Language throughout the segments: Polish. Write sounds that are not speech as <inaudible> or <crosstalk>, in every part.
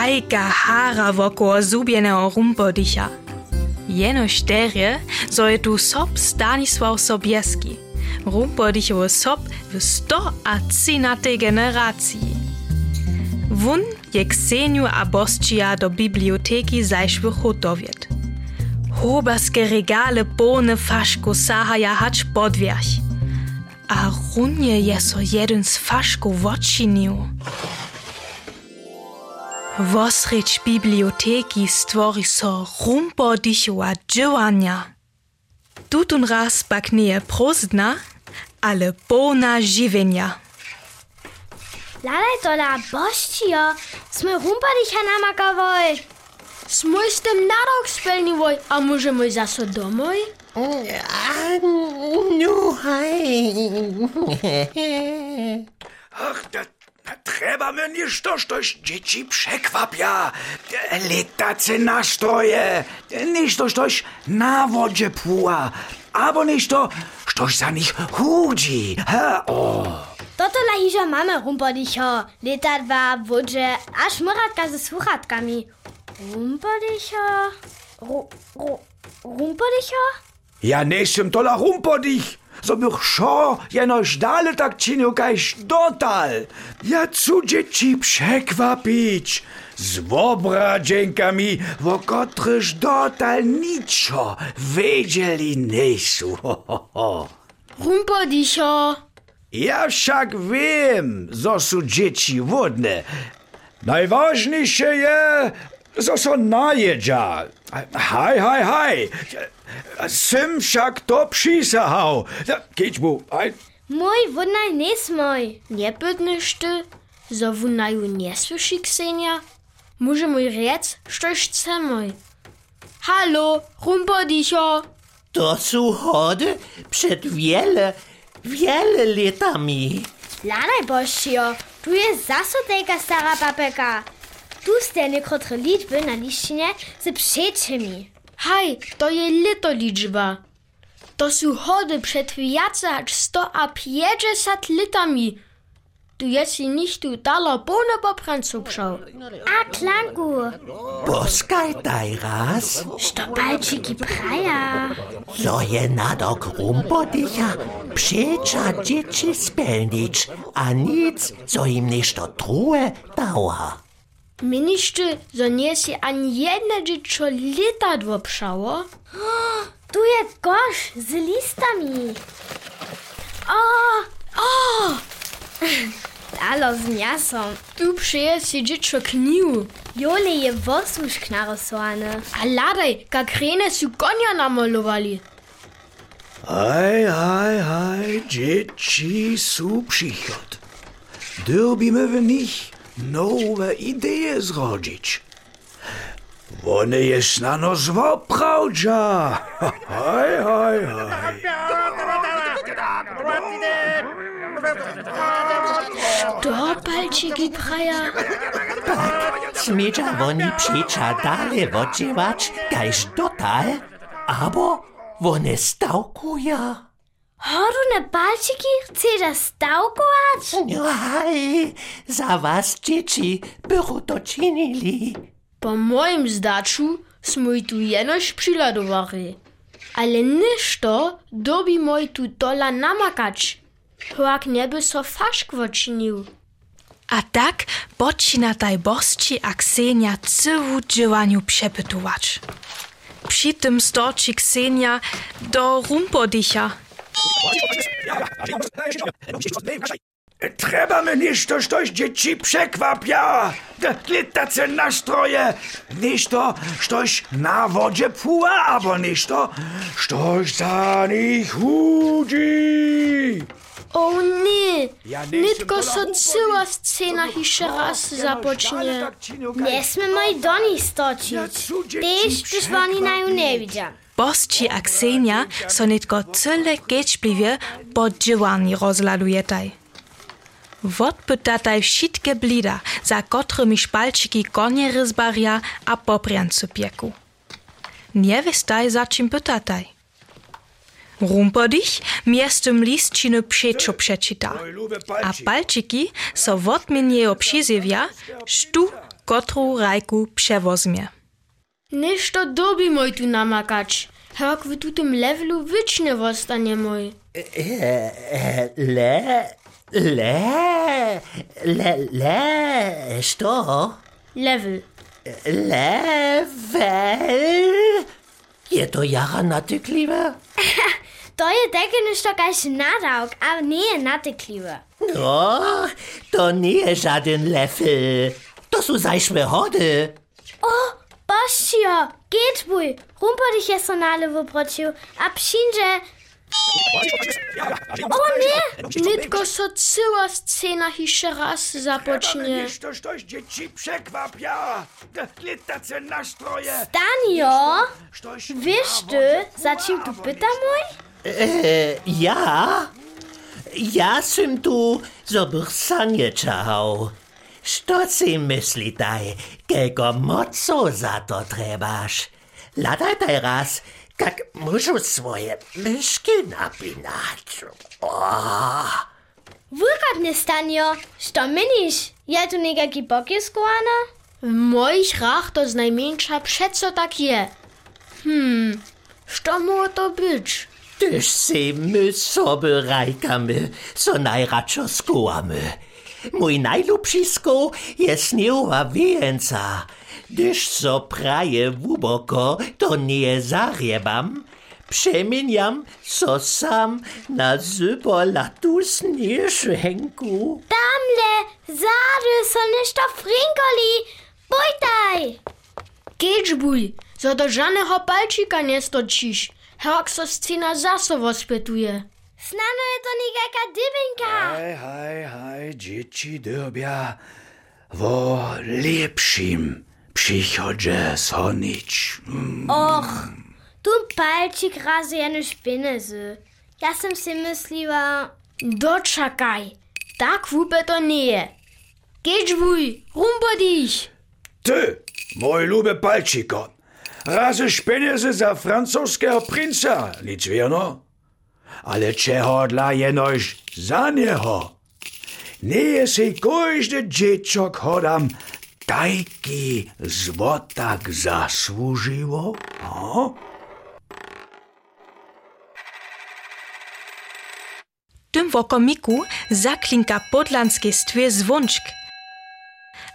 Kajka hara wokoło zubieného rumpodicha. Jeno šterje, so tu sob Stanisław Sobieski. Rumpodichowy sob w 100 a 13 generacji. Wun je Kseniu a Boscia do biblioteki zajszły hotowiet. Hoberskie regale pełne faszku sahaja hacz podwierch. A runie je so jeden z faszków odczynił. Was rech Bibliothek ist, biblioteki stvori so rumpo dich dišova dživanja. Tutun raz bakneje prozna, ale polna živenja. Lalaj dola boščijo, smo rumpo dich diša namakavoj. Smo dem Nadok narok spelnivoj, a možemo i zaso domoj? No, hej. Ach, dat da trzeba mnie niż to, coś dzieci przekwapia. Letace nastroje, niż to, coś na wodzie pła, albo niż to, coś za nich chudzi. Ha, o. Toto la hižo máme rumpadicho. Letadva, vodže a šmoratka se sluchatkami. Rumpadicho? Ru, ru, rumpadicho? Ja nesem tola rumpodich, so bych šo jenož tak činil kajž dotal. Ja cu dzieci przekwapić z wobradzenkami, wo kotryż dotal niczo wiedzieli <laughs> ho, ho. Rumpodicho. Ja však wiem, zo su dzieci wodne. Najważniejsze je, zo so najedza. Haj, haj, haj. Sym však to přisahał. Kieć mu, haj. Mój wodnaj nes mój. Nie pytnyš ty, zo vunaju nesłyši Ksenia? Może mój riec, štož chce mój. Halo, rumpodicho. To są chody przed wiele, wiele latami. Lalaj boščijo, tu je zase tejka stara papeka. Tu ste nekrotre liczby na liščine z przečemi. Haj, to je lito liczba. To są chody przed viac sto a 50 litami. Tu jest nicht tu dala bone poprancu pšał. A klanku, Boskaj daj raz, štobalčiki praja. so je nadok rumpodicha przecza dzieci spelnić, a nic, co im ništo truhe dała. Minište, zo nie si ani jedne dziecko lita dwopszało? Tu je koš z listami. O, o! Dalo z miasom. Tu przyje si dziecko kniu. Jole je wosuszk narysowany. A ladaj, jak rene su konia namalowali. Haj, haj, haj, dzieci su przychod. Drbimy w nich nowe idee zrodzić. One jest na nos woprawdża. Haj, haj, haj. To palčiki praja. Smiecza woni przecza dalej wodziewać, kajż dotal, abo one stałkuja. Hodune palčiki chceš stavkować? Aj, za was dzieci było to czynili. Po moim zdaczu smo tu jenož přiladovali. Ale ništo dobi moj tu dola namakać. Hoak neby so faszk wočinil. A tak počína taj bosči a Ksenia cywu dziełaniu przepytować. Przy tym storczy Ksenia do rumpodicha. Trzeba mnie to, coś dzieci przekwapia. Letace nastroje. Niż to, coś na wodzie pła, albo niż to, coś za nich chudzi. O nie! Ja nie Nitko jestem so dola cyła scena jeszcze raz zapocznie. Nie sme moj do nich stočić. Tež, tyż oni na ju nie widzia. Bosči a Ksenia so nitko cyle kečbliwie po dziełani rozladujetaj. Wodpytataj wszystkie blida, za kotrymi szpalčiki konie ryzbaria a popriancu pieku. Nie wystaj, za czym pytataj. Rumpodich miestem listčiny przeczo przeczyta, a palčiki so wodmienjejo przyziewia, sztu kotru rajku przewozmie. Niż to dobi moj tu namakać. Jak w tutym levelu wyczne wostanie moj. Le, le, le, le, što? Level. Level? Je to jara natykliwe? <laughs> To je takie niż jakaś nadałk, a nie natykliwe. No, to nie jest żaden level. To są zajszłe chody. O, Bościo, geht bój. Rumpo dich jest sonale w obrociu, a przyjdzie... O nie! Nitko so cała scena jeszcze raz zapocznie. Niż to coś dzieci przekwapia. Litace nastroje. Danio, Sztoś wiesz ty, za czym tu pyta mój? E, ja? Ja sym tu, zobych sanie czał. Što si myslítaj, kego moco za to trebaš? Ladaj teraz, jak mužu svoje myšky napínať. Oh. Wulkatny Stanio, što meniš? Je tu nekaki boki skoana? W moich rach to znajmniejsza przeco tak je. Hmm, što mogło to być? Tyž si my sobie rajkamy, najradšo skúwamy. Mój najlubší skó je sniehová vienca. Gdyż so praje głęboko, to nie zariebam. Przemieniam so sam na zubolatú snieženku. Tamle, zady, so ništo frinkoli. Bojtaj! Kedź bój, zo do żadnego palčika nie stočiš. Jak so scena zasowo spytuje. Znano je to nekakšna dibinka. Haj, haj, haj, dzieci drobia wo lepším přichodže sonič. Mm. Och, tu palčík razu jenu špineze. Ja som si myslila... Dočakaj, tak vůbec to nie. Geč vuj, rumbodíš. Ty, môj ľúbe palčíko, razu špineze za francouzského princa, nic vierno? Ale czego dla jenoś za niego? Nie si każdy dzieciok chodam tajki złotak zasłużyło? O? Tym wokomiku zaklinka podlanskie stwie zwączk.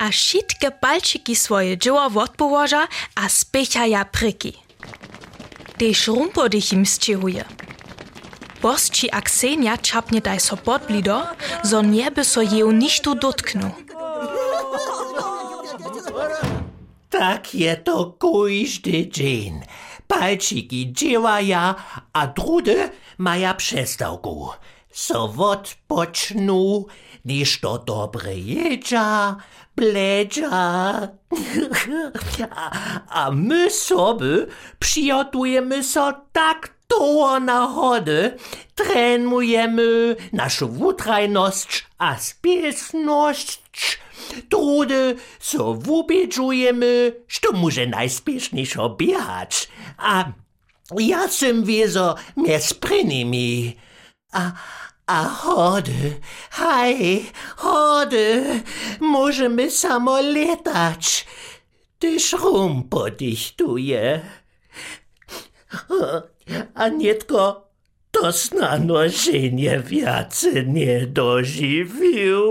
A wszystkie palčiki swoje dzieła odpołoża, a spychaja pryki. Tež rumpodych im sčihuje. Bosči a Ksenia čapnie daj so podblido, zo nieby so jeju ništu dotknął. Tak je to każdy dzień. Palčiki działaja, a drudy maja przestałku. So odpocznu, niż to dobre jedzia, bledża. a, <laughs> a my sobie przygotujemy so tak to na chody, trenujemy naszą wutrajność a spiesność, trudy so wubieczujemy, što może najspieszniejszo biegać. A ja sem wiezo mnie sprynymi. A, a chody, haj, chody, możemy samo latać. Tyż rum podichtuje. A nietko to snano żenie wiacy nie dożywił.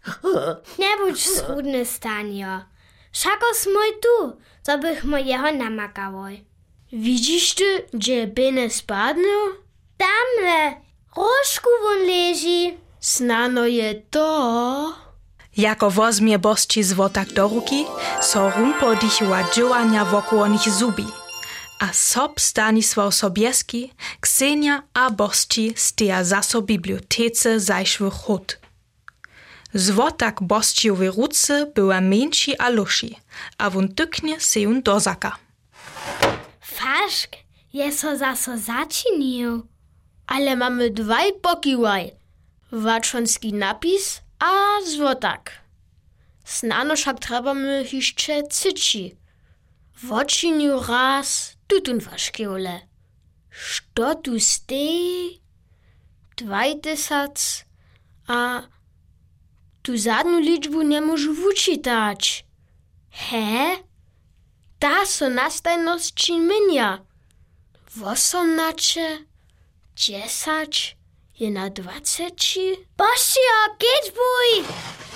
<laughs> Nie bądź schudny, Stanio. Szako smoj tu, co bych mojego namakałoj. Widzisz ty, gdzie bene spadną? Tamle, różku won leży. Snano je to. Jako wozmie bosči zwotak do ruki, so rumpodichua działania wokół nich zubi. A sob Stanisław Sobieski, Ksenia a bosči steja zaso bibliotece zajszły chód. Zwotak bosčiowej ruce była mniejszy a luszy, a won tyknie se jun dozaka. Faszk, je so zaso zaczynil. Ale mamy dwaj pokiłaj. Waczonski napis a zwotak. Snano však trebamy jeszcze cyci. Wočinju raz Tütenverschkirle. Status D. Zweiter Satz. A tu zadnju ličbu ne možu vučitač. He? Ta so nastajnost čin menja. Восомначе, чесач, je na dvacet či? Pasijo, kecbuj!